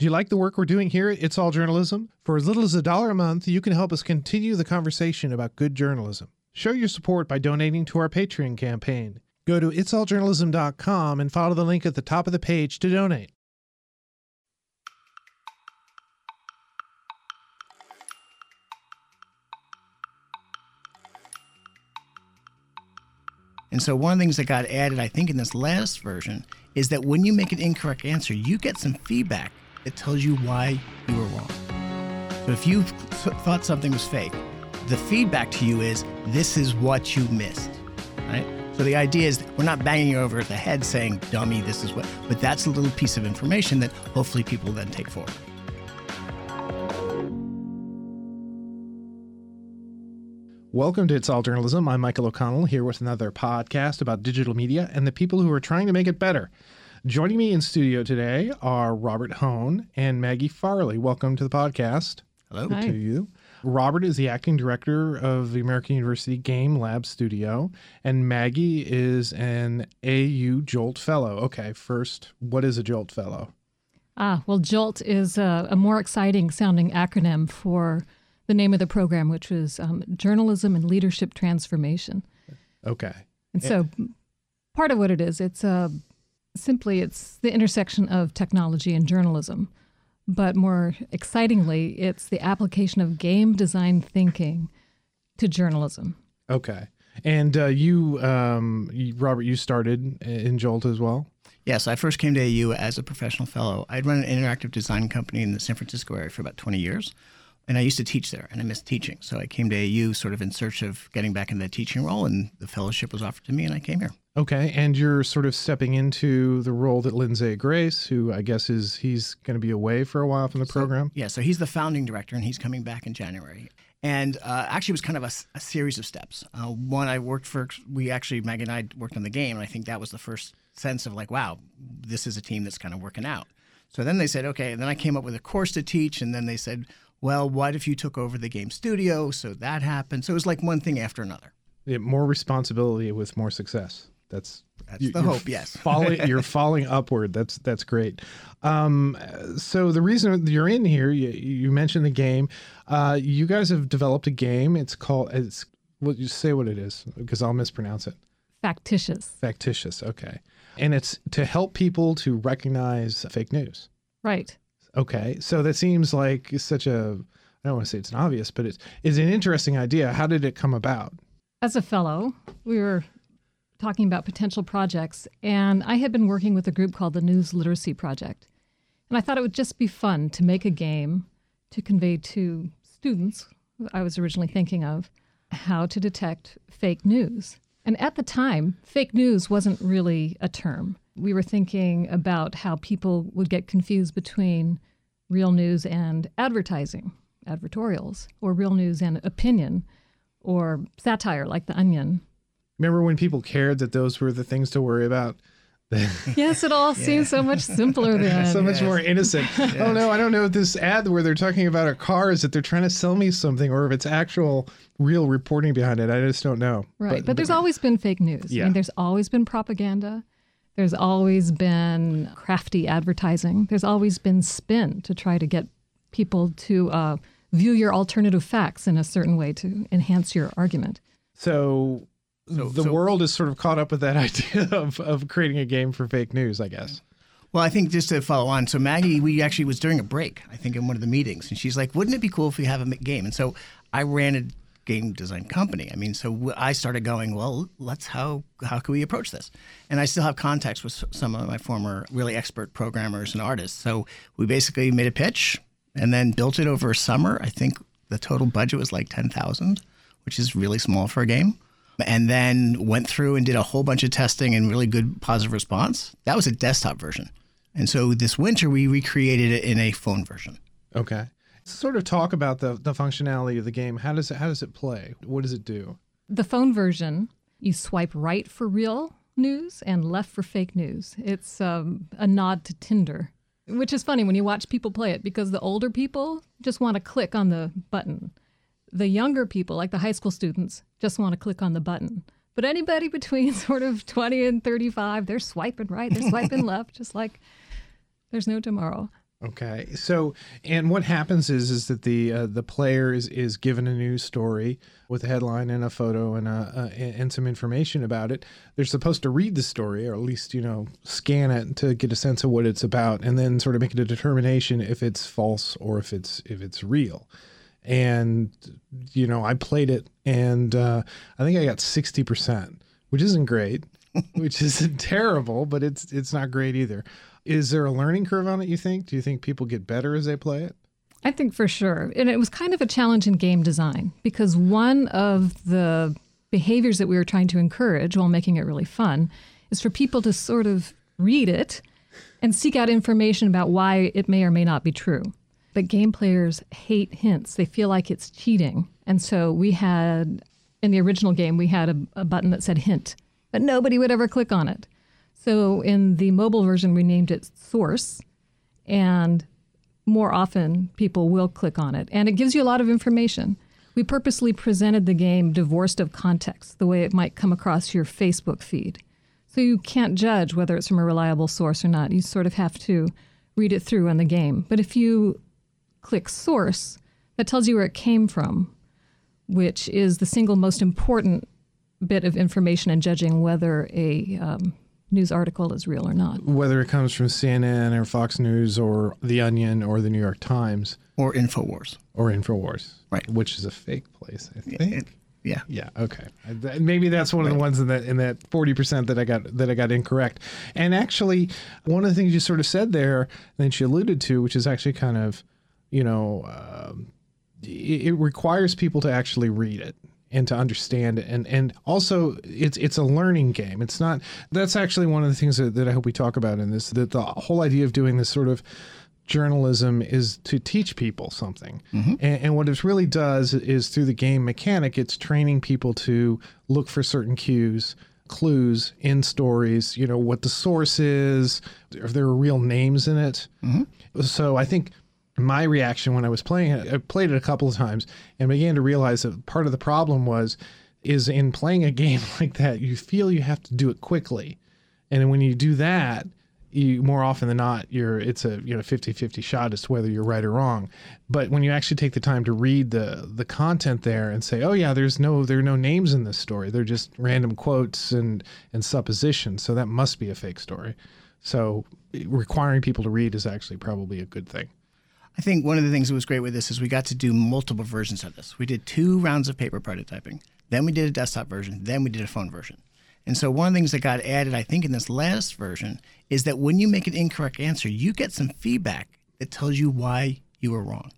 Do you like the work we're doing here at It's All Journalism? For as little as a dollar a month, you can help us continue the conversation about good journalism. Show your support by donating to our Patreon campaign. Go to itsalljournalism.com and follow the link at the top of the page to donate. And so one of the things that got added, I think, in this last version is that when you make an incorrect answer, you get some feedback that tells you why you were wrong. So if you th- thought something was fake, the feedback to you is this is what you missed, right? So the idea is we're not banging you over the head saying, dummy, this is what, but that's a little piece of information that hopefully people then take forward. Welcome to It's All Journalism. I'm Michael O'Connell here with another podcast about digital media and the people who are trying to make it better. Joining me in studio today are Robert Hone and Maggie Farley. Welcome to the podcast. Hello. Hi. To you. Robert is the acting director of the American University Game Lab Studio, and Maggie is an AU Jolt Fellow. Okay, first, what is a Jolt Fellow? Ah, well, JOLT is a, a more exciting sounding acronym for the name of the program, which was um, Journalism and Leadership Transformation. Okay. And so, part of what it is, it's uh, simply it's the intersection of technology and journalism, but more excitingly, it's the application of game design thinking to journalism. Okay. And uh, you, um, you, Robert, you started in Jolt as well? Yes, I first came to AU as a professional fellow. I'd run an interactive design company in the San Francisco area for about 20 years. And I used to teach there, and I missed teaching. So I came to AU sort of in search of getting back into the teaching role, and the fellowship was offered to me, and I came here. Okay, and you're sort of stepping into the role that Lindsay Grace, who I guess is he's going to be away for a while from the program. Yeah, so he's the founding director, and he's coming back in January. And uh, actually, it was kind of a series of steps. Uh, one, I worked for, we actually, Maggie and I worked on the game, and I think that was the first sense of like, wow, this is a team that's kind of working out. So then they said, okay, and then I came up with a course to teach, and then they said, well, what if you took over the game studio? So that happened. So it was like one thing after another. Yeah, more responsibility with more success. That's That's you- the hope, yes. falling, you're falling upward. That's that's great. Um, so the reason you're in here, you, you mentioned the game. Uh, you guys have developed a game. It's called. It's. Well, you say what it is because I'll mispronounce it. Factitious. Factitious. Okay, and it's to help people to recognize fake news. Right. Okay, so that seems like such a. I don't want to say it's an obvious, but it's it's an interesting idea. How did it come about? As a fellow, we were talking about potential projects, and I had been working with a group called the News Literacy Project. And I thought it would just be fun to make a game to convey to students. I was originally thinking of, how to detect fake news. And at the time, fake news wasn't really a term. We were thinking about how people would get confused between real news and advertising, advertorials, or real news and opinion, or satire like The Onion. Remember when people cared that those were the things to worry about? Yes, it all seems so much simpler then. so much more innocent. Oh no, I don't know if this ad where they're talking about a car is that they're trying to sell me something or if it's actual real reporting behind it. I just don't know. Right. But, there's always been fake news. I Yeah. mean, there's always been propaganda. There's always been crafty advertising. There's always been spin to try to get people to uh, view your alternative facts in a certain way to enhance your argument. so, So- the so- world is sort of caught up with that idea of, of creating a game for fake news, I guess. Well, I think just to follow on, so Maggie, we actually was during a break, I think, in one of the meetings, and she's like, "Wouldn't it be cool if we have a game?" And so I ran a game design company. I mean, so I started going, "Well, let's how how can we approach this?" And I still have contacts with some of my former really expert programmers and artists. So we basically made a pitch and then built it over a summer. I think the total budget was like ten thousand, which is really small for a game. And then went through and did a whole bunch of testing and really good positive response. That was a desktop version. And so this winter we recreated it in a phone version. Okay. Sort of talk about the, the functionality of the game. How does it how does it play? What does it do? The phone version, you swipe right for real news and left for fake news. It's um, a nod to Tinder, which is funny when you watch people play it because the older people just want to click on the button. The younger people, like the high school students, just want to click on the button. But anybody between sort of 20 and 35, they're swiping right, they're swiping left, just like there's no tomorrow. Okay. So, and what happens is is that the uh, the player is, is given a news story with a headline and a photo and a, uh, and some information about it. They're supposed to read the story, or at least you know scan it to get a sense of what it's about, and then sort of make a determination if it's false or if it's if it's real. And you know, I played it, and uh, I think I got sixty percent, which isn't great, which isn't terrible, but it's it's not great either. Is there a learning curve on it, you think? Do you think people get better as they play it? I think for sure. And it was kind of a challenge in game design because one of the behaviors that we were trying to encourage while making it really fun is for people to sort of read it and seek out information about why it may or may not be true. But game players hate hints, they feel like it's cheating. And so we had, in the original game, we had a, a button that said hint, but nobody would ever click on it. So in the mobile version, we named it Source, and more often people will click on it. And it gives you a lot of information. We purposely presented the game divorced of context, the way it might come across your Facebook feed. So you can't judge whether it's from a reliable source or not. You sort of have to read it through in the game. But if you click source, that tells you where it came from, which is the single most important bit of information in judging whether a um, news article is real or not. Whether it comes from CNN or Fox News or The Onion or the New York Times or Infowars or Infowars, right? Which is a fake place, I think. It, yeah. Yeah. Okay. Maybe that's one of the ones in that in that forty percent that I got that I got incorrect. And actually, one of the things you sort of said there, that she alluded to, which is actually kind of, you know, um, it, it requires people to actually read it and to understand and and also it's it's a learning game it's not that's actually one of the things that, that i hope we talk about in this that the whole idea of doing this sort of journalism is to teach people something mm-hmm. and, and, what it really does is through the game mechanic it's training people to look for certain cues clues in stories you know what the source is if there are real names in it mm-hmm. so i think my reaction when I was playing it, I played it a couple of times and began to realize that part of the problem was is in playing a game like that, you feel you have to do it quickly. And when you do that, you more often than not, you're it's a you know 50-50 shot as to whether you're right or wrong. But when you actually take the time to read the the content there and say, oh yeah, there's no there are no names in this story. They're just random quotes and and suppositions. So that must be a fake story. So requiring people to read is actually probably a good thing. I think one of the things that was great with this is we got to do multiple versions of this. We did two rounds of paper prototyping, then we did a desktop version, then we did a phone version. And so one of the things that got added, I think, in this last version is that when you make an incorrect answer, you get some feedback that tells you why you were wrong.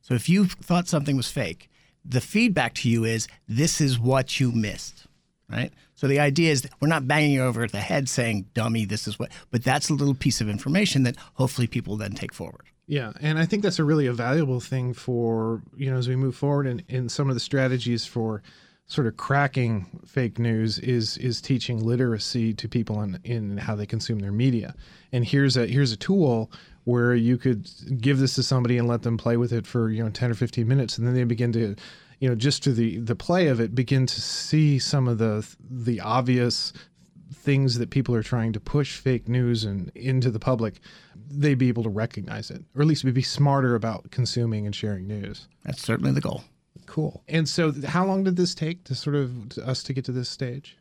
So if you thought something was fake, the feedback to you is this is what you missed, right? So the idea is we're not banging you over the head saying, dummy, this is what, but that's a little piece of information that hopefully people then take forward. Yeah, and I think that's a really a valuable thing for you know as we move forward in, in some of the strategies for sort of cracking fake news is is teaching literacy to people in, in how they consume their media. And here's a here's a tool where you could give this to somebody and let them play with it for you know 10 or 15 minutes and then they begin to you know just to the the play of it begin to see some of the the obvious things that people are trying to push fake news and into the public, they'd be able to recognize it, or at least we'd be smarter about consuming and sharing news. That's certainly the goal. Cool. And so, how long did this take to sort of to us to get to this stage?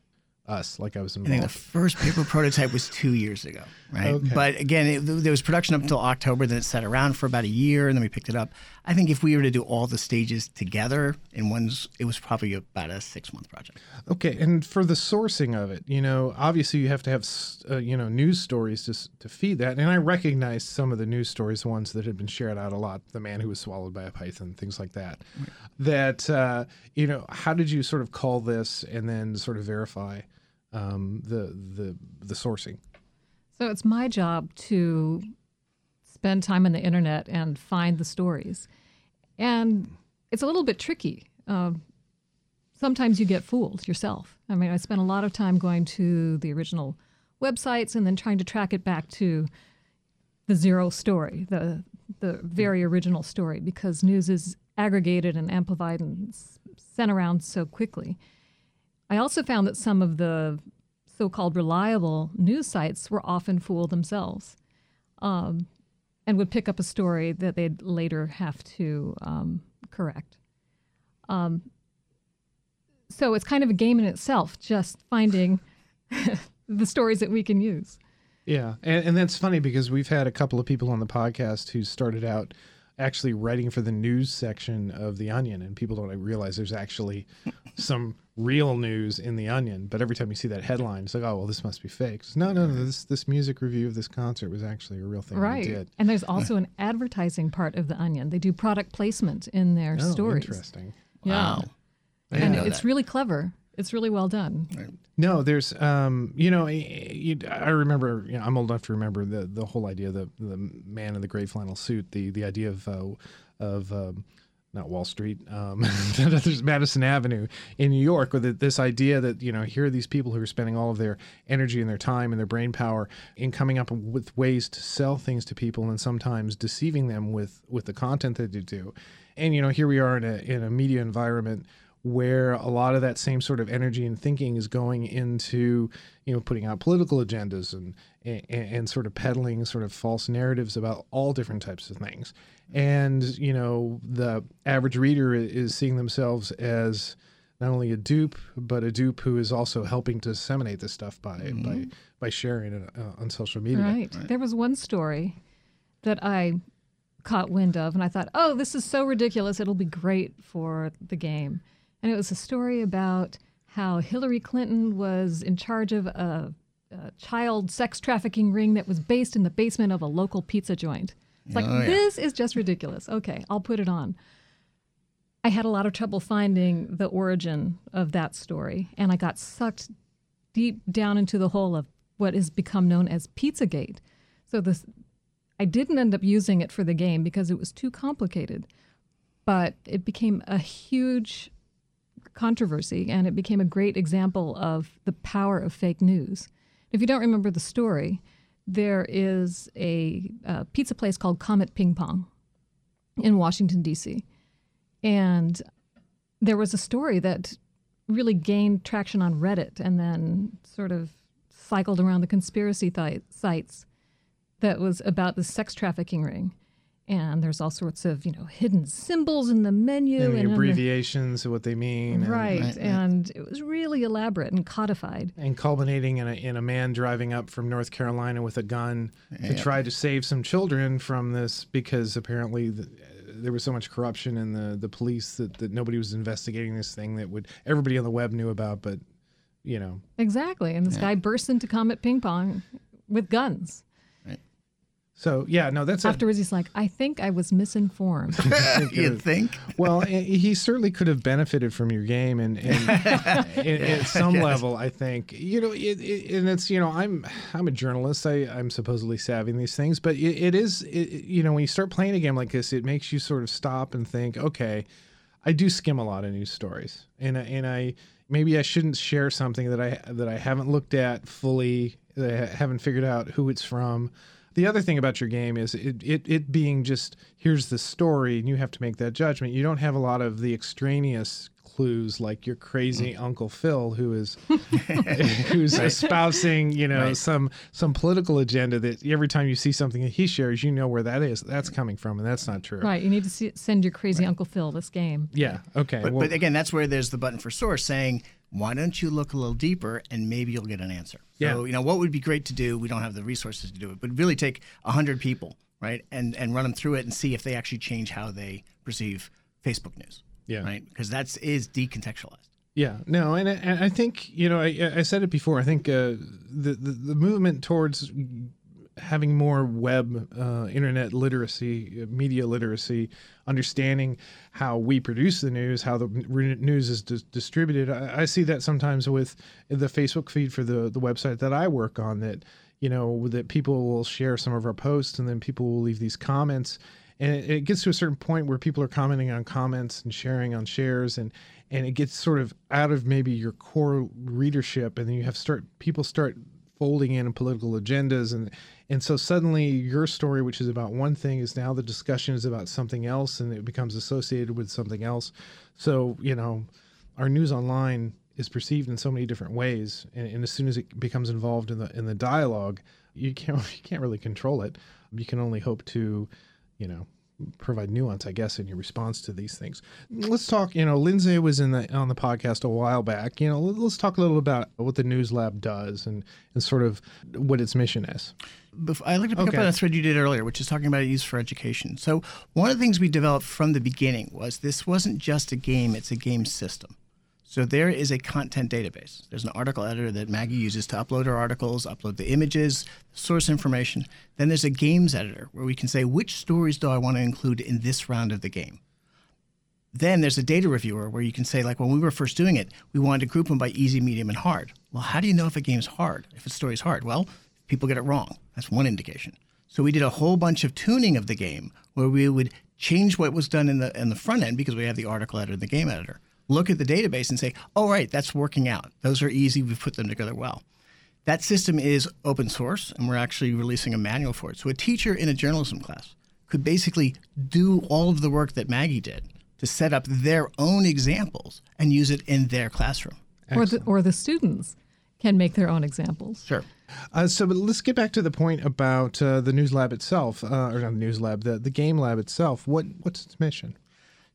us like I was involved. I think the first paper prototype was two years ago, right? Okay. But again, it, there was production up until October. Then it sat around for about a year, and then we picked it up. I think if we were to do all the stages together in one, it was probably about a six month project. Okay, and for the sourcing of it, you know, obviously you have to have uh, you know news stories to to feed that, and I recognize some of the news stories, the ones that had been shared out a lot, the man who was swallowed by a python, things like that. Right. That uh, you know, how did you sort of call this and then sort of verify? um, the the the sourcing. So it's my job to spend time on the internet and find the stories, and it's a little bit tricky. Uh, sometimes you get fooled yourself. I mean, I spent a lot of time going to the original websites and then trying to track it back to the zero story, the the very original story, because news is aggregated and amplified and sent around so quickly. I also found that some of the so called reliable news sites were often fooled themselves. Um, and would pick up a story that they'd later have to um, correct. Um, so it's kind of a game in itself, just finding the stories that we can use. Yeah, and, and that's funny because we've had a couple of people on the podcast who started out actually writing for the news section of the Onion, and people don't realize there's actually some real news in the Onion. But every time you see that headline, it's like, oh well, this must be fake. It's, no, no, no. This this music review of this concert was actually a real thing. Right. Did. And there's also an advertising part of the Onion. They do product placement in their Oh, stories. interesting. Yeah. Wow. And it's that. really clever. It's really well done. No, there's, um, you know, you, I remember, you know, I'm old enough to remember the the whole idea, the the man in the gray flannel suit, the the idea of uh, of um, not Wall Street, um, there's Madison Avenue in New York, with this idea that you know here are these people who are spending all of their energy and their time and their brain power in coming up with ways to sell things to people, and sometimes deceiving them with with the content that they do, and you know here we are in a in a media environment where a lot of that same sort of energy and thinking is going into you know putting out political agendas and and, and sort of peddling sort of false narratives about all different types of things and you know the average reader is seeing themselves as not only a dupe but a dupe who is also helping to disseminate this stuff by by by sharing it uh, on social media Right. There was one story that I caught wind of, and I thought, oh, this is so ridiculous. It'll be great for the game. And it was a story about how Hillary Clinton was in charge of a, a child sex trafficking ring that was based in the basement of a local pizza joint. It's like, Oh, yeah. this is just ridiculous. Okay, I'll put it on. I had a lot of trouble finding the origin of that story, and I got sucked deep down into the hole of what has become known as Pizzagate. So this, I didn't end up using it for the game because it was too complicated, but it became a huge controversy, and it became a great example of the power of fake news. If you don't remember the story, there is a, uh pizza place called Comet Ping Pong in Washington D.C. And there was a story that really gained traction on Reddit and then sort of cycled around the conspiracy thi- sites that was about the sex trafficking ring. And there's all sorts of, you know, hidden symbols in the menu and the under- abbreviations of what they mean and- right. Right, right. And it was really elaborate and codified. and culminating in a, in a man driving up from North Carolina with a gun to try to save some children from this because apparently the, uh, there was so much corruption in the, the police that, that nobody was investigating this thing that would everybody on the web knew about, but you know, Exactly. And this guy bursts into Comet Ping Pong with guns. So yeah, no, that's a, Afterwards, he's like, I think I was misinformed. you think? well, eh, he certainly could have benefited from your game, and, and at, at some level, I think you know, it, it, and it's you know, I'm I'm a journalist. I I'm supposedly savvy in these things, but it, it is it, you know, when you start playing a game like this, it makes you sort of stop and think, okay, I do skim a lot of news stories, and I- and I maybe I shouldn't share something that I that I haven't looked at fully, that I haven't figured out who it's from. The other thing about your game is it, it, it being just here's the story and you have to make that judgment. You don't have a lot of the extraneous clues like your crazy mm. Uncle Phil who is who's espousing, you know, Right. some some political agenda that every time you see something that he shares, you know where that is. That's coming from, and that's not true. right. You need to see, send your crazy Uncle Phil this game. Yeah. Okay. But, well, but again, that's where there's the button for source saying, why don't you look a little deeper and maybe you'll get an answer. Yeah. So, you know, what would be great to do? We don't have the resources to do it, but really take 100 people, right, and, and run them through it and see if they actually change how they perceive Facebook news. Yeah. Right? Because that's is decontextualized. Yeah, no, and, I- and I think you know I, I said it before. I think uh, the, the the movement towards having more web, uh, internet literacy, uh, media literacy, understanding how we produce the news, how the news is dis- distributed. I, I see that sometimes with the Facebook feed for the the website that I work on. That you know that people will share some of our posts, and then people will leave these comments and it, it gets to a certain point where people are commenting on comments and sharing on shares and and it gets sort of out of maybe your core readership and then you have start people start folding in political agendas and and so suddenly your story which is about one thing is now the discussion is about something else and it becomes associated with something else. So you know our news online is perceived in so many different ways and, and as soon as it becomes involved in the in the dialogue you can't you can't really control it. You can only hope to, you know, provide nuance, I guess, in your response to these things. Let's talk. You know, Lindsay was in the on the podcast a while back. You know, let's talk a little about what the News Lab does and and sort of what its mission is. I'd like to pick Okay. up on a thread you did earlier, which is talking about use for education. So one of the things we developed from the beginning was this wasn't just a game; it's a game system. So there is a content database. There's an article editor that Maggie uses to upload her articles, upload the images, source information. Then there's a games editor where we can say which stories do I want to include in this round of the game. Then there's a data reviewer where you can say, like when we were first doing it, we wanted to group them by easy, medium, and hard. Well, how do you know if a game's hard, if a story's hard? Well, people get it wrong. That's one indication. So we did a whole bunch of tuning of the game where we would change what was done in the in the front end because we have the article editor and the game editor. Look at the database and say, oh right, that's working out. Those are easy. We've put them together well. That system is open source, and we're actually releasing a manual for it. So a teacher in a journalism class could basically do all of the work that Maggie did to set up their own examples and use it in their classroom. Or the, or the students can make their own examples. Sure. Uh, so, let's get back to the point about uh, the News Lab itself, uh, or not the News Lab, the the Game Lab itself. What what's its mission?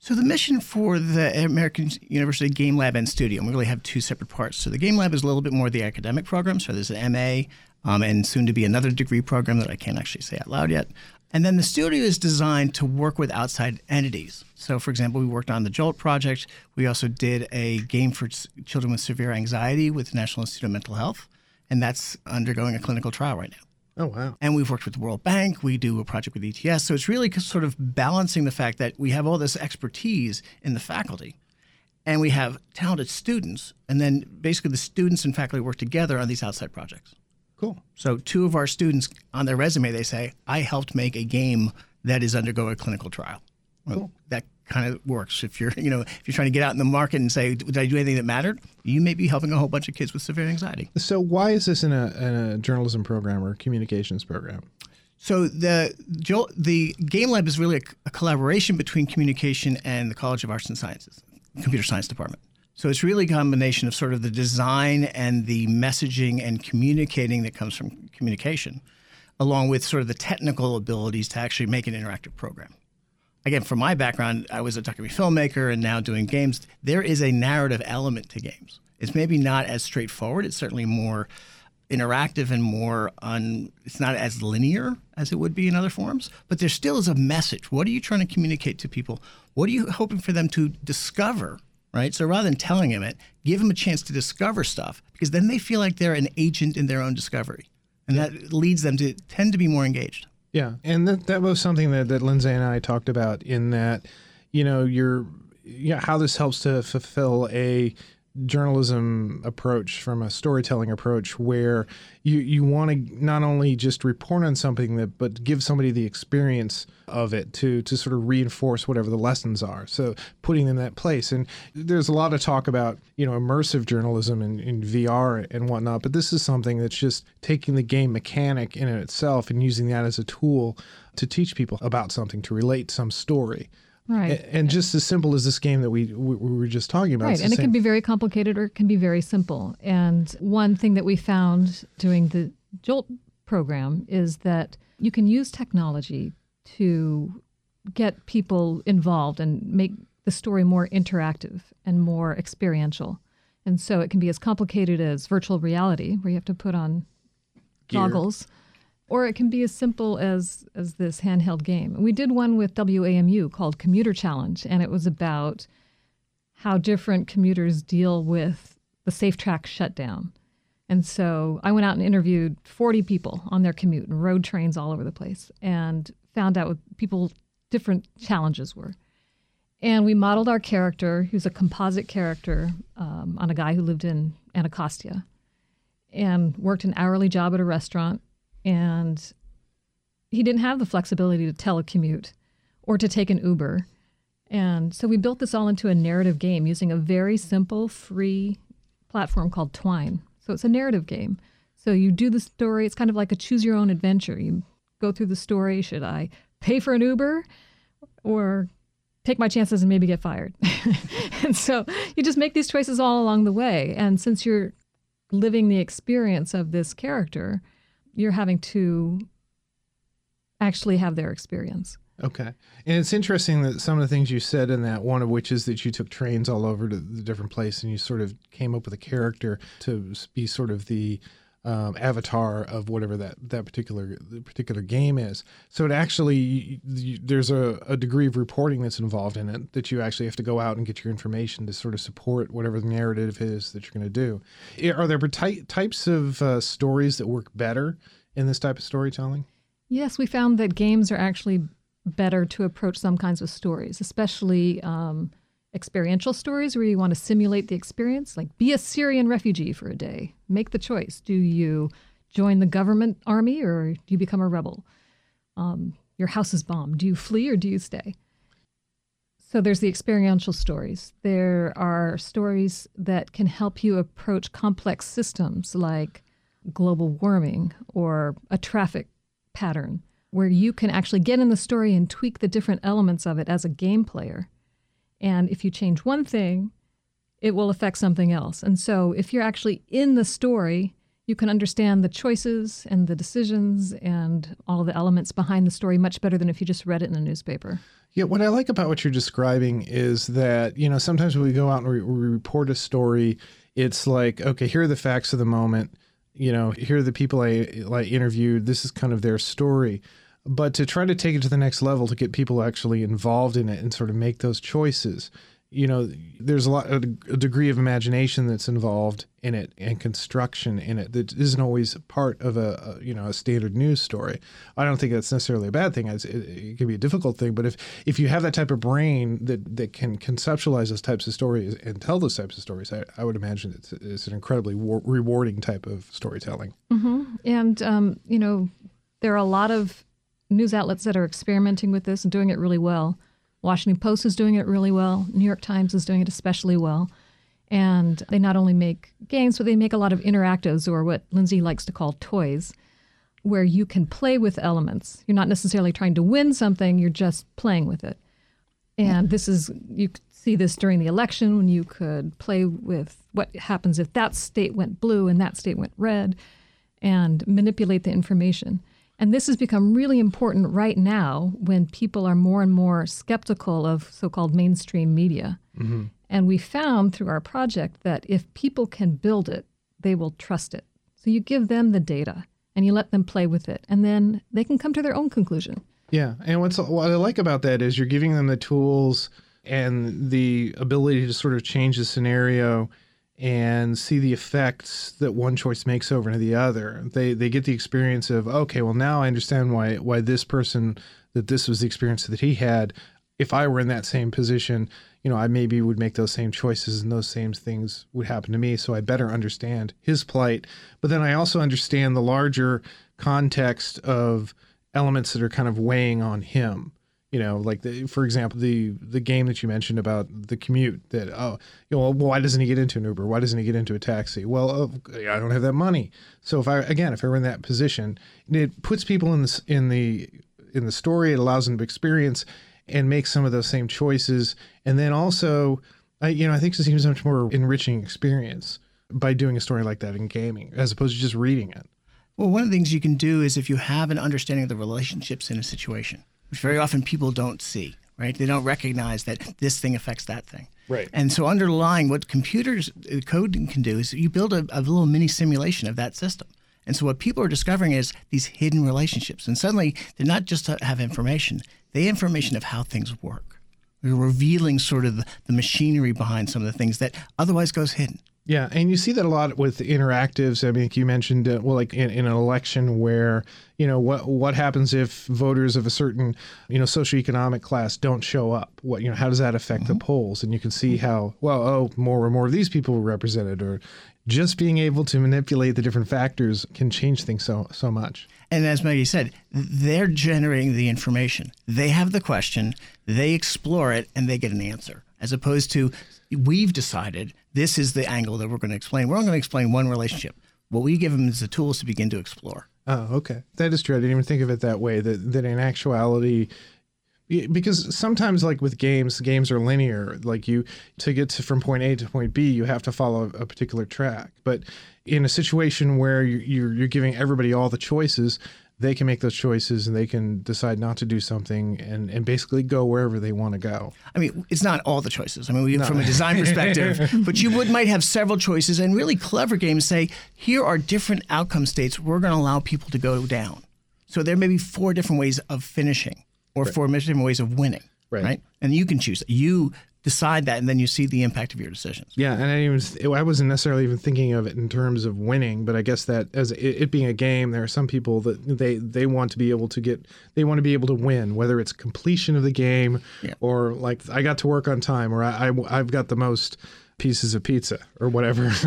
So the mission for the American University Game Lab and Studio, and we really have two separate parts. So the Game Lab is a little bit more the academic program. So there's an MA um, and soon to be another degree program that I can't actually say out loud yet. And then the studio is designed to work with outside entities. So, for example, we worked on the Jolt project. We also did a game for children with severe anxiety with the National Institute of Mental Health, and that's undergoing a clinical trial right now. Oh wow! And we've worked with the World Bank. We do a project with ETS. So it's really sort of balancing the fact that we have all this expertise in the faculty and we have talented students. And then basically the students and faculty work together on these outside projects. Cool. So two of our students on their resume, they say, I helped make a game that is undergoing a clinical trial. Well, that kind of works. If you're, you know, if you're trying to get out in the market and say, did I do anything that mattered? You may be helping a whole bunch of kids with severe anxiety. So, why is this in a, in a journalism program or communications program? So the the Game Lab is really a, a collaboration between communication and the College of Arts and Sciences, computer science department. So it's really a combination of sort of the design and the messaging and communicating that comes from communication, along with sort of the technical abilities to actually make an interactive program. Again, from my background, I was a documentary filmmaker and now doing games. There is a narrative element to games. It's maybe not as straightforward. It's certainly more interactive and more un, it's not as linear as it would be in other forms but there still is a message. What are you trying to communicate to people? What are you hoping for them to discover right? So rather than telling them it give them a chance to discover stuff because then they feel like they're an agent in their own discovery. And that leads them to tend to be more engaged Yeah, and that that was something that that Lindsay and I talked about in that, you know, you're yeah, how this helps to fulfill a journalism approach from a storytelling approach where you you want to not only just report on something that but give somebody the experience of it to to sort of reinforce whatever the lessons are. So putting them in that place. And there's a lot of talk about you know immersive journalism in, in vr and whatnot but this is something that's just taking the game mechanic in itself and using that as a tool to teach people about something to relate some story Right. A- and just as simple as this game that we we, we were just talking about Right, and it same- can be very complicated or it can be very simple. And one thing that we found doing the Jolt program is that you can use technology to get people involved and make the story more interactive and more experiential. And so it can be as complicated as virtual reality, where you have to put on Gear. goggles, or it can be as simple as as this handheld game. We did one with WAMU called Commuter Challenge, and it was about how different commuters deal with the SafeTrack shutdown. And so I went out and interviewed 40 people on their commute and rode trains all over the place and found out what people different challenges were. And we modeled our character, who's a composite character, um, on a guy who lived in Anacostia and worked an hourly job at a restaurant. And he didn't have the flexibility to telecommute or to take an Uber. And so we built this all into a narrative game using a very simple, free platform called Twine. So it's a narrative game. So you do the story, it's kind of like a choose your own adventure. You go through the story should I pay for an Uber or take my chances and maybe get fired? and so you just make these choices all along the way. And since you're living the experience of this character, you're having to actually have their experience. Okay. And it's interesting that some of the things you said in that, one of which is that you took trains all over to the different place and you sort of came up with a character to be sort of the um, avatar of whatever that, that particular particular game is. So it actually you, there's a, a degree of reporting that's involved in it that you actually have to go out and get your information to sort of support whatever the narrative is that you're going to do. Are there ty- types of uh, stories that work better in this type of storytelling? Yes, we found that games are actually better to approach some kinds of stories, especially um, experiential stories where you want to simulate the experience, like be a Syrian refugee for a day. Make the choice. Do you join the government army or do you become a rebel? Um, your house is bombed. Do you flee or do you stay? So there's the experiential stories. There are stories that can help you approach complex systems like global warming or a traffic pattern, where you can actually get in the story and tweak the different elements of it as a game player and if you change one thing, it will affect something else. And so if you're actually in the story, you can understand the choices and the decisions and all the elements behind the story much better than if you just read it in a newspaper. Yeah, what I like about what you're describing is that, you know, sometimes when we go out and we, we report a story, it's like, okay, here are the facts of the moment. You know, here are the people I, I interviewed. This is kind of their story but to try to take it to the next level to get people actually involved in it and sort of make those choices you know there's a lot a, degree of imagination that's involved in it and construction in it that isn't always part of a, a you know a standard news story. I don't think that's necessarily a bad thing. It, it, can be a difficult thing but if if you have that type of brain that that can conceptualize those types of stories and tell those types of stories i, I would imagine it's, it's an incredibly war- rewarding type of storytelling. Mm-hmm. and um, you know there are a lot of news outlets that are experimenting with this and doing it really well. Washington Post is doing it really well. New York Times is doing it especially well. And they not only make games, but they make a lot of interactives or what Lindsay likes to call toys, where you can play with elements. You're not necessarily trying to win something, you're just playing with it. And this is, you see this during the election when you could play with what happens if that state went blue and that state went red and manipulate the information. And this has become really important right now when people are more and more skeptical of so called mainstream media. Mm-hmm. And we found through our project that if people can build it, they will trust it. So you give them the data and you let them play with it, and then they can come to their own conclusion. Yeah. And what's what I like about that is you're giving them the tools and the ability to sort of change the scenario and see the effects that one choice makes over to the other. They they get the experience of okay, well now I understand why why this person that this was the experience that he had. If I were in that same position, you know, I maybe would make those same choices and those same things would happen to me. So I better understand his plight. But then I also understand the larger context of elements that are kind of weighing on him you know like the, for example the the game that you mentioned about the commute that oh you know well, why doesn't he get into an uber? Why doesn't he get into a taxi? Well oh, i don't have that money. So if i again if i were in that position it puts people in the in the in the story it allows them to experience and make some of those same choices. And then also I, you know i think it seems a much more enriching experience by doing a story like that in gaming as opposed to just reading it. Well one of the things you can do is if you have an understanding of the relationships in a situation which very often people don't see, right? They don't recognize that this thing affects that thing. Right. And so underlying what computers uh, code can do is you build a, a little mini simulation of that system. And so what people are discovering is these hidden relationships. And suddenly they're not just to have information, they have information of how things work. They're revealing sort of the, the machinery behind some of the things that otherwise goes hidden. Yeah, and you see that a lot with interactives. I mean, you mentioned, uh, well, like in, in, an election where you know what what happens if voters of a certain you know socioeconomic class don't show up? What you know, how does that affect mm-hmm. the polls? And you can see how well, oh, more and more of these people were represented, or just being able to manipulate the different factors can change things so so much. And as Maggie said, they're generating the information. They have the question, they explore it, and they get an answer as opposed to we've decided this is the angle that we're going to explain. We're only going to explain one relationship. What we give them is the tools to begin to explore. Oh, okay. That is true. I didn't even think of it that way. That that in actuality, because sometimes like with games, games are linear. Like you to get to from point A to point B, you have to follow a particular track. But in a situation where you're you're, you're giving everybody all the choices, they can make those choices and they can decide not to do something and, and basically go wherever they want to go. I mean, it's not all the choices. I mean, we, from a design perspective, but you would might have several choices, and really clever games say here are different outcome states we're going to allow people to go down. So there may be four different ways of finishing, or four different ways of winning. Right. And you can choose. You decide that, and then you see the impact of your decisions. Yeah, and I even I wasn't necessarily even thinking of it in terms of winning, but I guess that as it, it being a game, there are some people that they they want to be able to get they want to be able to win, whether it's completion of the game Yeah. or like I got to work on time or I, I I've got the most pieces of pizza or whatever.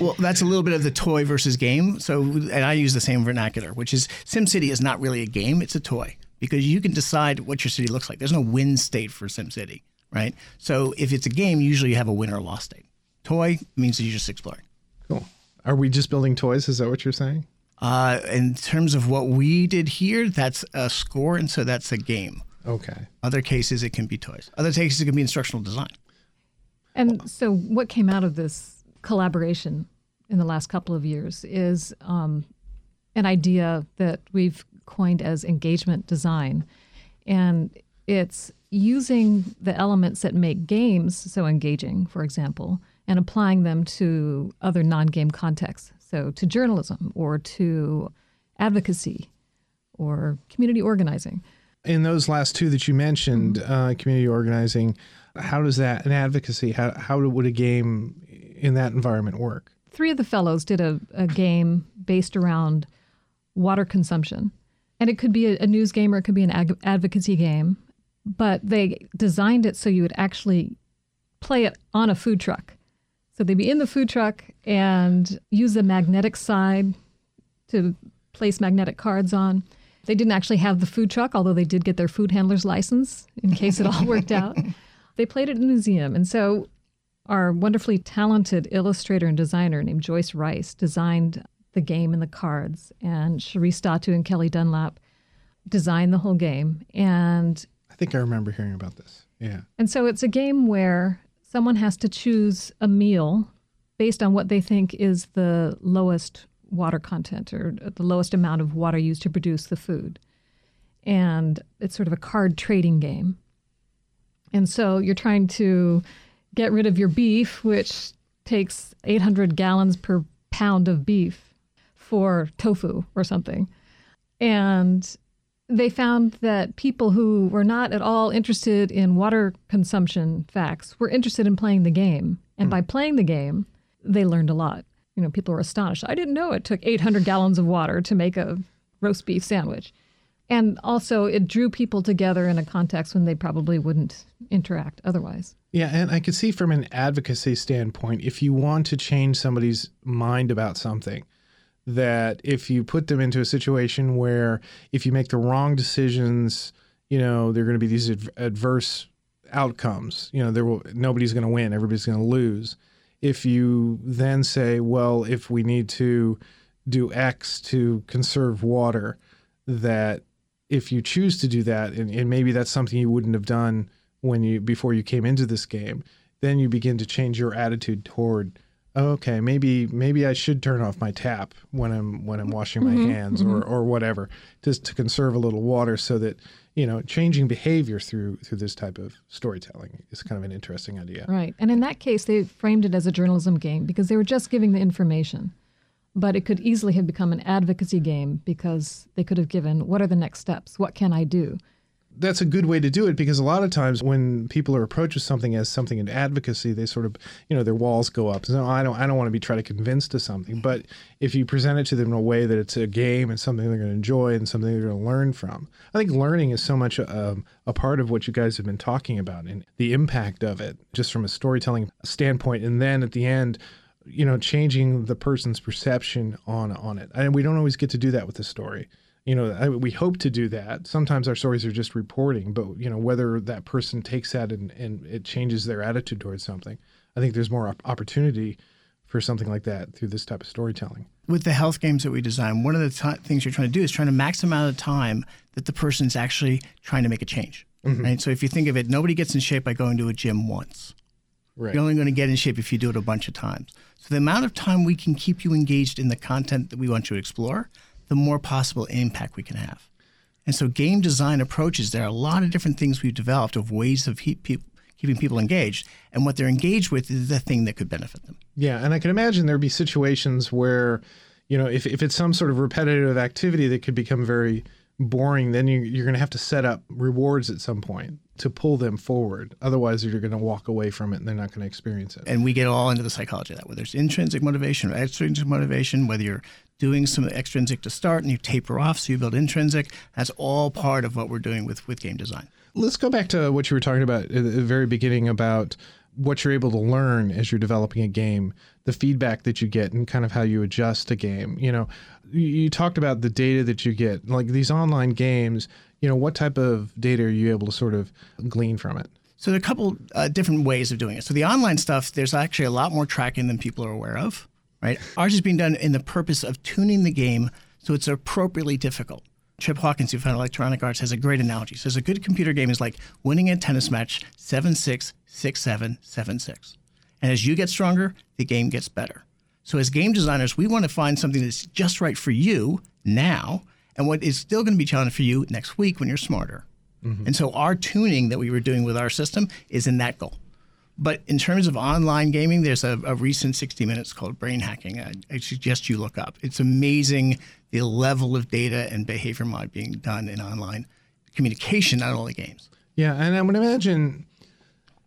Well, that's a little bit of the toy versus game. So, and I use the same vernacular, which is SimCity is not really a game; it's a toy because you can decide what your city looks like. There's no win state for SimCity, right? So, if it's a game, usually you have a win or loss state. Toy means that you're just exploring. Cool. Are we just building toys? Is that what you're saying? Uh, in terms of what we did here, that's a score, and so that's a game. Okay. Other cases, it can be toys. Other cases, it can be instructional design. And so, what came out of this collaboration in the last couple of years is um, an idea that we've coined as engagement design. And it's using the elements that make games so engaging, for example, and applying them to other non game contexts. So, to journalism or to advocacy or community organizing. In those last two that you mentioned, uh, community organizing, how does that and advocacy? How how would a game in that environment work? three of the fellows did a, a game based around water consumption. And it could be a, a news game or it could be an ag- advocacy game. But they designed it so you would actually play it on a food truck. So they'd be in the food truck and use the magnetic side to place magnetic cards on. They didn't actually have the food truck, although they did get their food handler's license in case it all worked out. They played it in a museum. And so our wonderfully talented illustrator and designer named Joyce Rice designed the game and the cards, and Cherise Datu and Kelly Dunlap designed the whole game. And think I remember hearing about this. Yeah. and so it's a game where someone has to choose a meal based on what they think is the lowest water content or the lowest amount of water used to produce the food. And it's sort of a card trading game. And so you're trying to get rid of your beef, which takes 800 gallons per pound of beef for tofu or something. And they found that people who were not at all interested in water consumption facts were interested in playing the game. And hmm. by playing the game, they learned a lot. You know, people were astonished. I didn't know it took 800 gallons of water to make a roast beef sandwich. And also, it drew people together in a context when they probably wouldn't interact otherwise. Yeah, and I could see from an advocacy standpoint, if you want to change somebody's mind about something, that if you put them into a situation where if you make the wrong decisions, you know, there are going to be these adv- adverse outcomes. You know, there will nobody's going to win, everybody's going to lose. If you then say, well, if we need to do X to conserve water, that if you choose to do that, and, and maybe that's something you wouldn't have done when you before you came into this game, then you begin to change your attitude toward okay, maybe maybe I should turn off my tap when I'm when I'm washing my mm-hmm, hands or mm-hmm. or whatever, just to conserve a little water so that you know changing behavior through through this type of storytelling is kind of an interesting idea. Right. And in that case, they framed it as a journalism game because they were just giving the information. But it could easily have become an advocacy game because they could have given what are the next steps? What can I do? That's a good way to do it because a lot of times when people are approached with something as something in advocacy, they sort of, you know, their walls go up. So I don't, I don't want to be trying to convince to something. But if you present it to them in a way that it's a game and something they're going to enjoy and something they're going to learn from, I think learning is so much a, a part of what you guys have been talking about and the impact of it, just from a storytelling standpoint. And then at the end, you know, changing the person's perception on on it. And we don't always get to do that with the story you know I, we hope to do that sometimes our stories are just reporting but you know whether that person takes that and, and it changes their attitude towards something i think there's more op- opportunity for something like that through this type of storytelling With the health games that we design, one of the ti things you're trying to do is trying to max amount of time that the person's actually trying to make a change. Mm-hmm. Right. So if you think of it, nobody gets in shape by going to a gym once. right You're only going to get in shape if you do it a bunch of times. So the amount of time we can keep you engaged in the content that we want you to explore, the more possible impact we can have. And so, game design approaches, there are a lot of different things we've developed of ways of keep, keeping people engaged. And what they're engaged with is the thing that could benefit them. Yeah. And I can imagine there'd be situations where, you know, if, if it's some sort of repetitive activity that could become very boring, then you, you're going to have to set up rewards at some point to pull them forward. Otherwise, you're going to walk away from it and they're not going to experience it. And we get all into the psychology of that, whether it's intrinsic motivation or extrinsic motivation, whether you're doing some extrinsic to start and you taper off so you build intrinsic. That's all part of what we're doing with, with game design. Let's go back to what you were talking about at the very beginning about what you're able to learn as you're developing a game, the feedback that you get, and kind of how you adjust a game. You know, you talked about the data that you get, like these online games. You know, what type of data are you able to sort of glean from it? So there are a couple uh, different ways of doing it. So the online stuff, there's actually a lot more tracking than people are aware of. Right, ours is being done in the purpose of tuning the game so it's appropriately difficult. Trip Hawkins, who founded Electronic Arts, has a great analogy. He says a good computer game is like winning a tennis match 7 6, 6 7, 7 6. And as you get stronger, the game gets better. So, as game designers, we want to find something that's just right for you now and what is still going to be challenging for you next week when you're smarter. Mm-hmm. And so, our tuning that we were doing with our system is in that goal. But in terms of online gaming, there's a, a recent 60 Minutes called Brain Hacking. I, I, suggest you look up. It's amazing the level of data and behavior mod being done in online communication, not only games. Yeah, and I would imagine,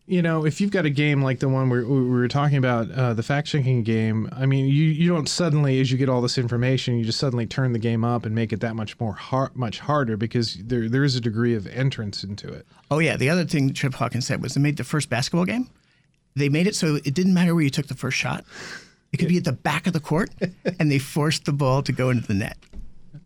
you know, if you've got a game like the one we, we were talking about, uh, the fact checking game. I mean, you you don't suddenly, as you get all this information, you just suddenly turn the game up and make it that much more hard, much harder because there there is a degree of entrance into it. Oh yeah, the other thing Trip Hawkins said was they made the first basketball game. They made it so it didn't matter where you took the first shot. It could be at the back of the court, and they forced the ball to go into the net.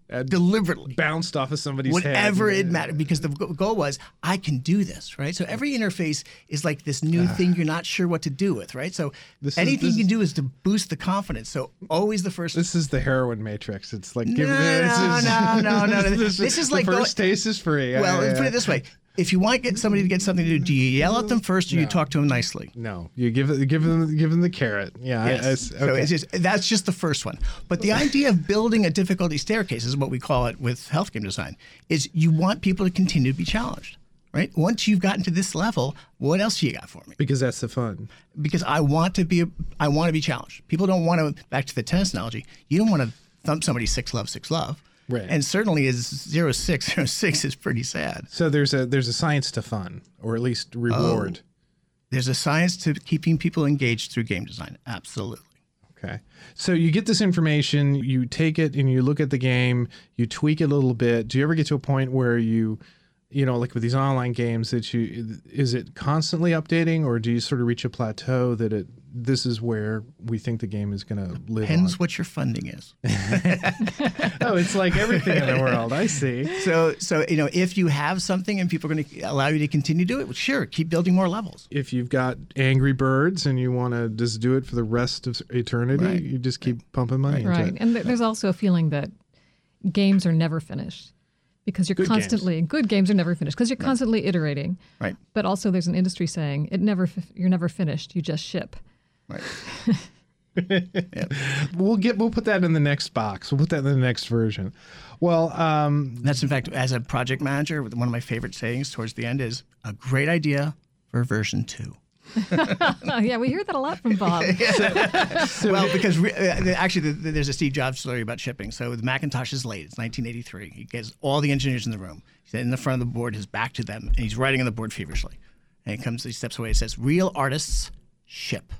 Uh, deliberately. Bounced off of somebody's head. whatever head. it mattered because the goal was I can do this right? So every interface is like this new uh, thing you're not sure what to do with right? So anything is, you can do is to boost the confidence. So always the first this is the heroin matrix. It's like no no, no no no no. This, this is like the first go, taste is free. Well let's put it this way if you want to get somebody to get something to do, do you yell at them first, or no. you talk to them nicely? No, you give give them give them the carrot. Yeah, yes. I, I, okay. so it's just, that's just the first one. But the idea of building a difficulty staircase is what we call it with health game design. Is you want people to continue to be challenged, right? Once you've gotten to this level, what else do you got for me? Because that's the fun. Because I want to be I want to be challenged. People don't want to. Back to the tennis analogy, you don't want to thump somebody six love six love Right. And certainly is zero six zero six is pretty sad. So there's a there's a science to fun, or at least reward. Oh, there's a science to keeping people engaged through game design. Absolutely. Okay. So you get this information, you take it and you look at the game, you tweak it a little bit. Do you ever get to a point where you you know, like with these online games that you is it constantly updating or do you sort of reach a plateau that it this is where we think the game is going to live. Depends on. what your funding is. oh, it's like everything in the world. I see. So, so you know, if you have something and people are going to allow you to continue to do it, well, sure, keep building more levels. If you've got Angry Birds and you want to just do it for the rest of eternity, right. you just keep pumping money right. into it. And there's also a feeling that games are never finished because you're good constantly games. good games are never finished because you're right. constantly iterating. Right. But also, there's an industry saying it never you're never finished. You just ship. Right. yep. We'll get we'll put that in the next box. We'll put that in the next version. Well, um, that's in fact as a project manager, one of my favorite sayings towards the end is a great idea for version two. yeah, we hear that a lot from Bob. well, because re- uh, actually, the, the, there's a Steve Jobs story about shipping. So the Macintosh is late. It's 1983. He gets all the engineers in the room. He's in the front of the board, his back to them, and he's writing on the board feverishly. And he comes, he steps away. He says, "Real artists ship."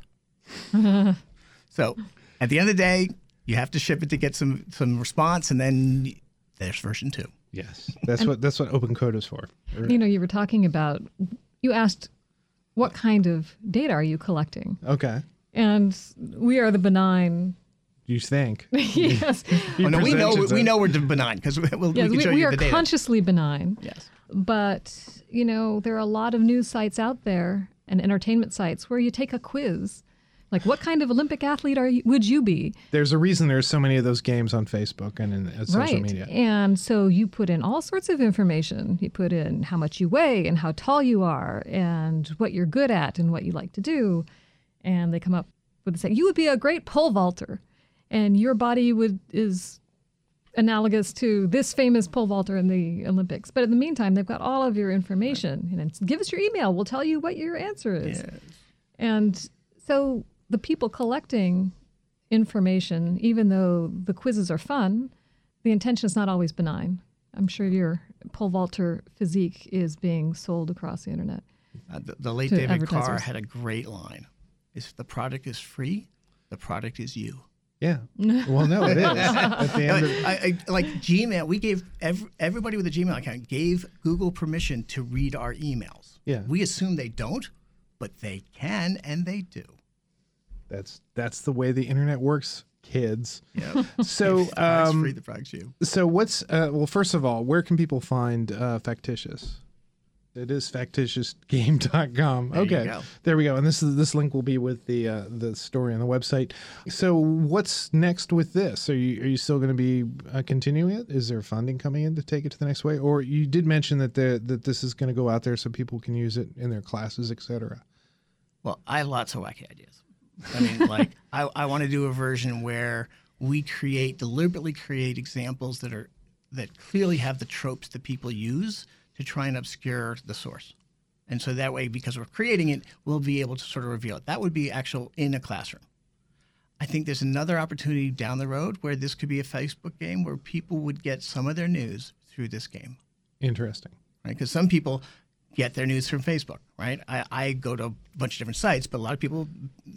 so at the end of the day, you have to ship it to get some some response, and then there's version two. Yes, that's what that's what open code is for. You know, you were talking about. You asked, what kind of data are you collecting? Okay. And we are the benign. You think? yes. oh, no, we know we know we're benign because we'll, yes, we, we, we are consciously benign. Yes. But you know, there are a lot of news sites out there and entertainment sites where you take a quiz like, what kind of Olympic athlete are you, would you be? There's a reason there's so many of those games on Facebook and in uh, social right. media. And so you put in all sorts of information. You put in how much you weigh and how tall you are and what you're good at and what you like to do. And they come up with the saying, you would be a great pole vaulter. And your body would is analogous to this famous pole vaulter in the Olympics. But in the meantime, they've got all of your information. And it's, give us your email. We'll tell you what your answer is. Yes. And so the people collecting information, even though the quizzes are fun, the intention is not always benign. I'm sure your pole vaulter physique is being sold across the internet. Uh, the, the late David Carr had a great line. If the product is free, the product is you. Yeah. Well, no, it is. At the end of, I, I, like Gmail, we gave ev- everybody with a Gmail account gave Google permission to read our emails. Yeah. We assume they don't, but they can and they do. That's that's the way the internet works, kids. Yeah. So, If the product's um, free, the product's you. so what's uh, well? First of all, where can people find uh, factitious? It is factitiousgame.com. There okay, go. there we go. And this is this link will be with the uh, the story on the website. So, what's next with this? Are you are you still going to be uh, continuing it? Is there funding coming in to take it to the next way? Or you did mention that the that this is going to go out there so people can use it in their classes, etc. Well, I have lots of wacky ideas. I mean, like, I, I want to do a version where we create, deliberately create examples that are, that clearly have the tropes that people use to try and obscure the source. And so that way, because we're creating it, we'll be able to sort of reveal it. That would be actual in a classroom. I think there's another opportunity down the road where this could be a Facebook game where people would get some of their news through this game Interesting. right? Because some people get their news from Facebook, right? I, I go to a bunch of different sites, but a lot of people,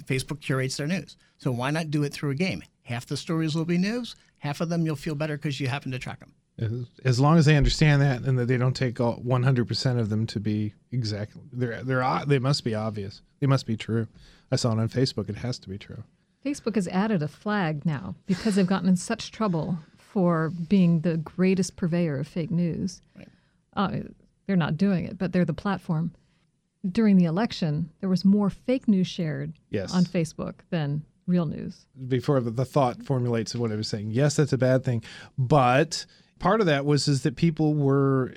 Facebook curates their news. So why not do it through a game? Half the stories will be news, half of them you'll feel better because you happen to track them. As, as long as they understand that and that they don't take all 100% of them to be exactly they're they're they must be obvious. They must be true. I saw it on Facebook. It has to be true. Facebook has added a flag now because they've gotten in such trouble for being the greatest purveyor of fake news. Right. Uh, they're not doing it, but they're the platform. During the election, there was more fake news shared Yes. on Facebook than real news. Before the, the thought formulates of what I was saying. Yes, that's a bad thing, but part of that was is that people were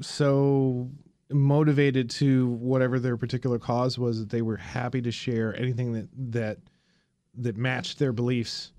so motivated to whatever their particular cause was that they were happy to share anything that that that matched their beliefs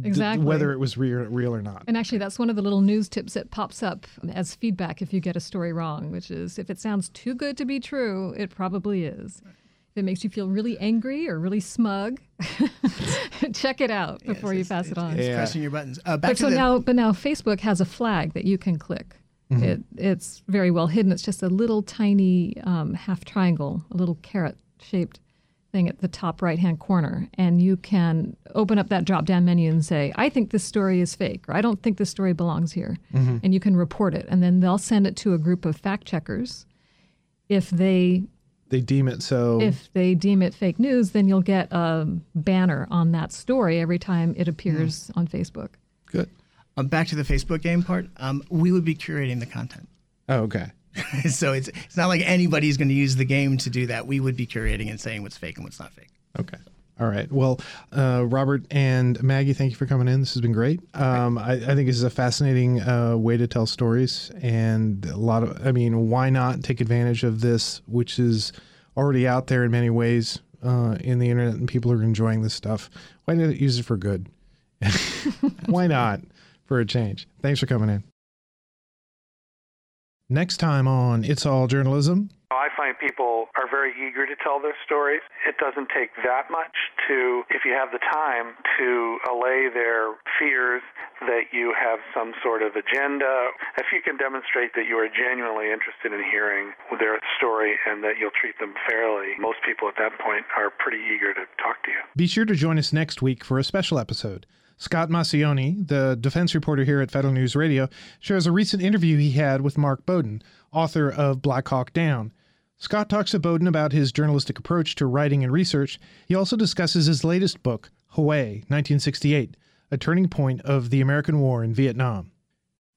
d- Exactly. whether it was real, real or not. And actually, that's one of the little news tips that pops up as feedback if you get a story wrong, which is if it sounds too good to be true, it probably is. If it makes you feel really angry or really smug, check it out before you pass it on. It's Yeah. pressing your buttons. Uh, back But to so the, now, but now Facebook has a flag that you can click. It, it's very well hidden. It's just a little tiny um, half triangle, a little carrot shaped thing at the top right hand corner. And you can open up that drop down menu and say, I think this story is fake, or I don't think this story belongs here. And you can report it. And then they'll send it to a group of fact checkers. If they They deem it so if they deem it fake news, then you'll get a banner on that story every time it appears on Facebook. good. um, back to the Facebook game part, um, we would be curating the content. Oh, okay. so it's, it's not like anybody's going to use the game to do that. We would be curating and saying what's fake and what's not fake. Okay. All right. Well, uh, Robert and Maggie, thank you for coming in. This has been great. Um, I, I think this is a fascinating uh, way to tell stories, and a lot of. I mean, why not take advantage of this, which is already out there in many ways uh, in the internet, and people are enjoying this stuff. Why not use it for good? why not for a change? Thanks for coming in. Next time on It's All Journalism, oh, I find people are very eager to tell their stories. It doesn't take that much to, if you have the time, to allay their fears that you have some sort of agenda. If you can demonstrate that you are genuinely interested in hearing their story and that you'll treat them fairly, most people at that point are pretty eager to talk to you. Be sure to join us next week for a special episode. Scott Maucione, the defense reporter here at Federal News Radio, shares a recent interview he had with Mark Bowden, author of Black Hawk Down. Scott talks to Bowden about his journalistic approach to writing and research. He also discusses his latest book, Hue, 1968, a turning point of the American war in Vietnam.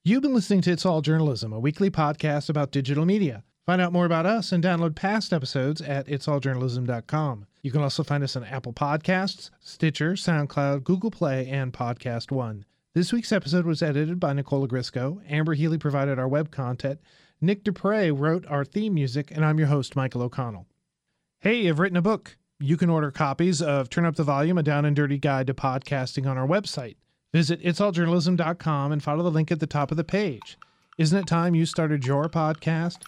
You've been listening to It's All Journalism, a weekly podcast about digital media. Find out more about us and download past episodes at itsalljournalism.com. You can also find us on Apple Podcasts, Stitcher, SoundCloud, Google Play, and Podcast One. This week's episode was edited by Nicola Grisco. Amber Healy provided our web content. Nick Dupre wrote our theme music, and I'm your host, Michael O'Connell. Hey, I've written a book. You can order copies of Turn Up the Volume, a down and dirty guide to podcasting on our website, Visit itsalljournalism.com and follow the link at the top of the page. Isn't it time you started your podcast?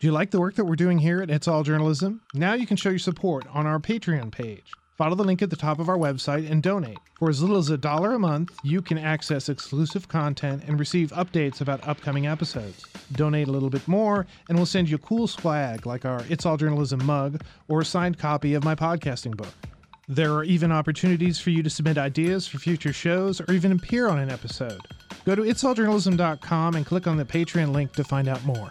Do you like the work that we're doing here at It's All Journalism? Now you can show your support on our Patreon page. Follow the link at the top of our website and donate. For as little as a dollar a month, you can access exclusive content and receive updates about upcoming episodes. Donate a little bit more, and we'll send you a cool swag like our It's All Journalism mug or a signed copy of my podcasting book. There are even opportunities for you to submit ideas for future shows or even appear on an episode. Go to itsalljournalism.com and click on the Patreon link to find out more.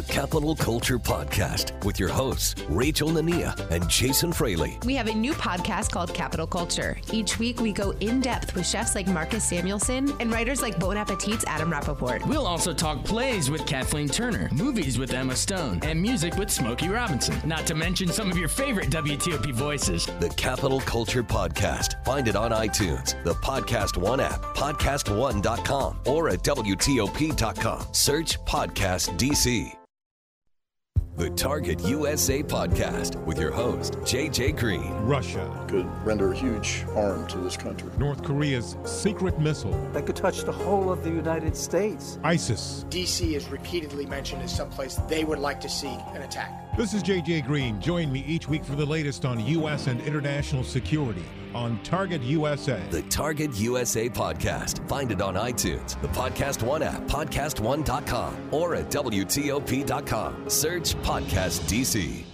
The Capital Culture Podcast with your hosts, Rachel Nania and Jason Fraley. We have a new podcast called Capital Culture. Each week, we go in depth with chefs like Marcus Samuelsson and writers like Bon Appetit's Adam Rapoport. We'll also talk plays with Kathleen Turner, movies with Emma Stone, and music with Smokey Robinson. Not to mention some of your favorite WTOP voices. The Capital Culture Podcast. Find it on iTunes, the Podcast One app, podcast1.com, or at WTOP.com. Search Podcast DC. The Target USA podcast with your host, JJ Green. Russia could render a huge harm to this country. North Korea's secret missile that could touch the whole of the United States. ISIS. DC is repeatedly mentioned as someplace they would like to see an attack. This is JJ Green. Join me each week for the latest on U.S. and international security on Target USA. The Target USA podcast. Find it on iTunes, the Podcast One app, podcast1.com, or at WTOP.com. Search Podcast DC.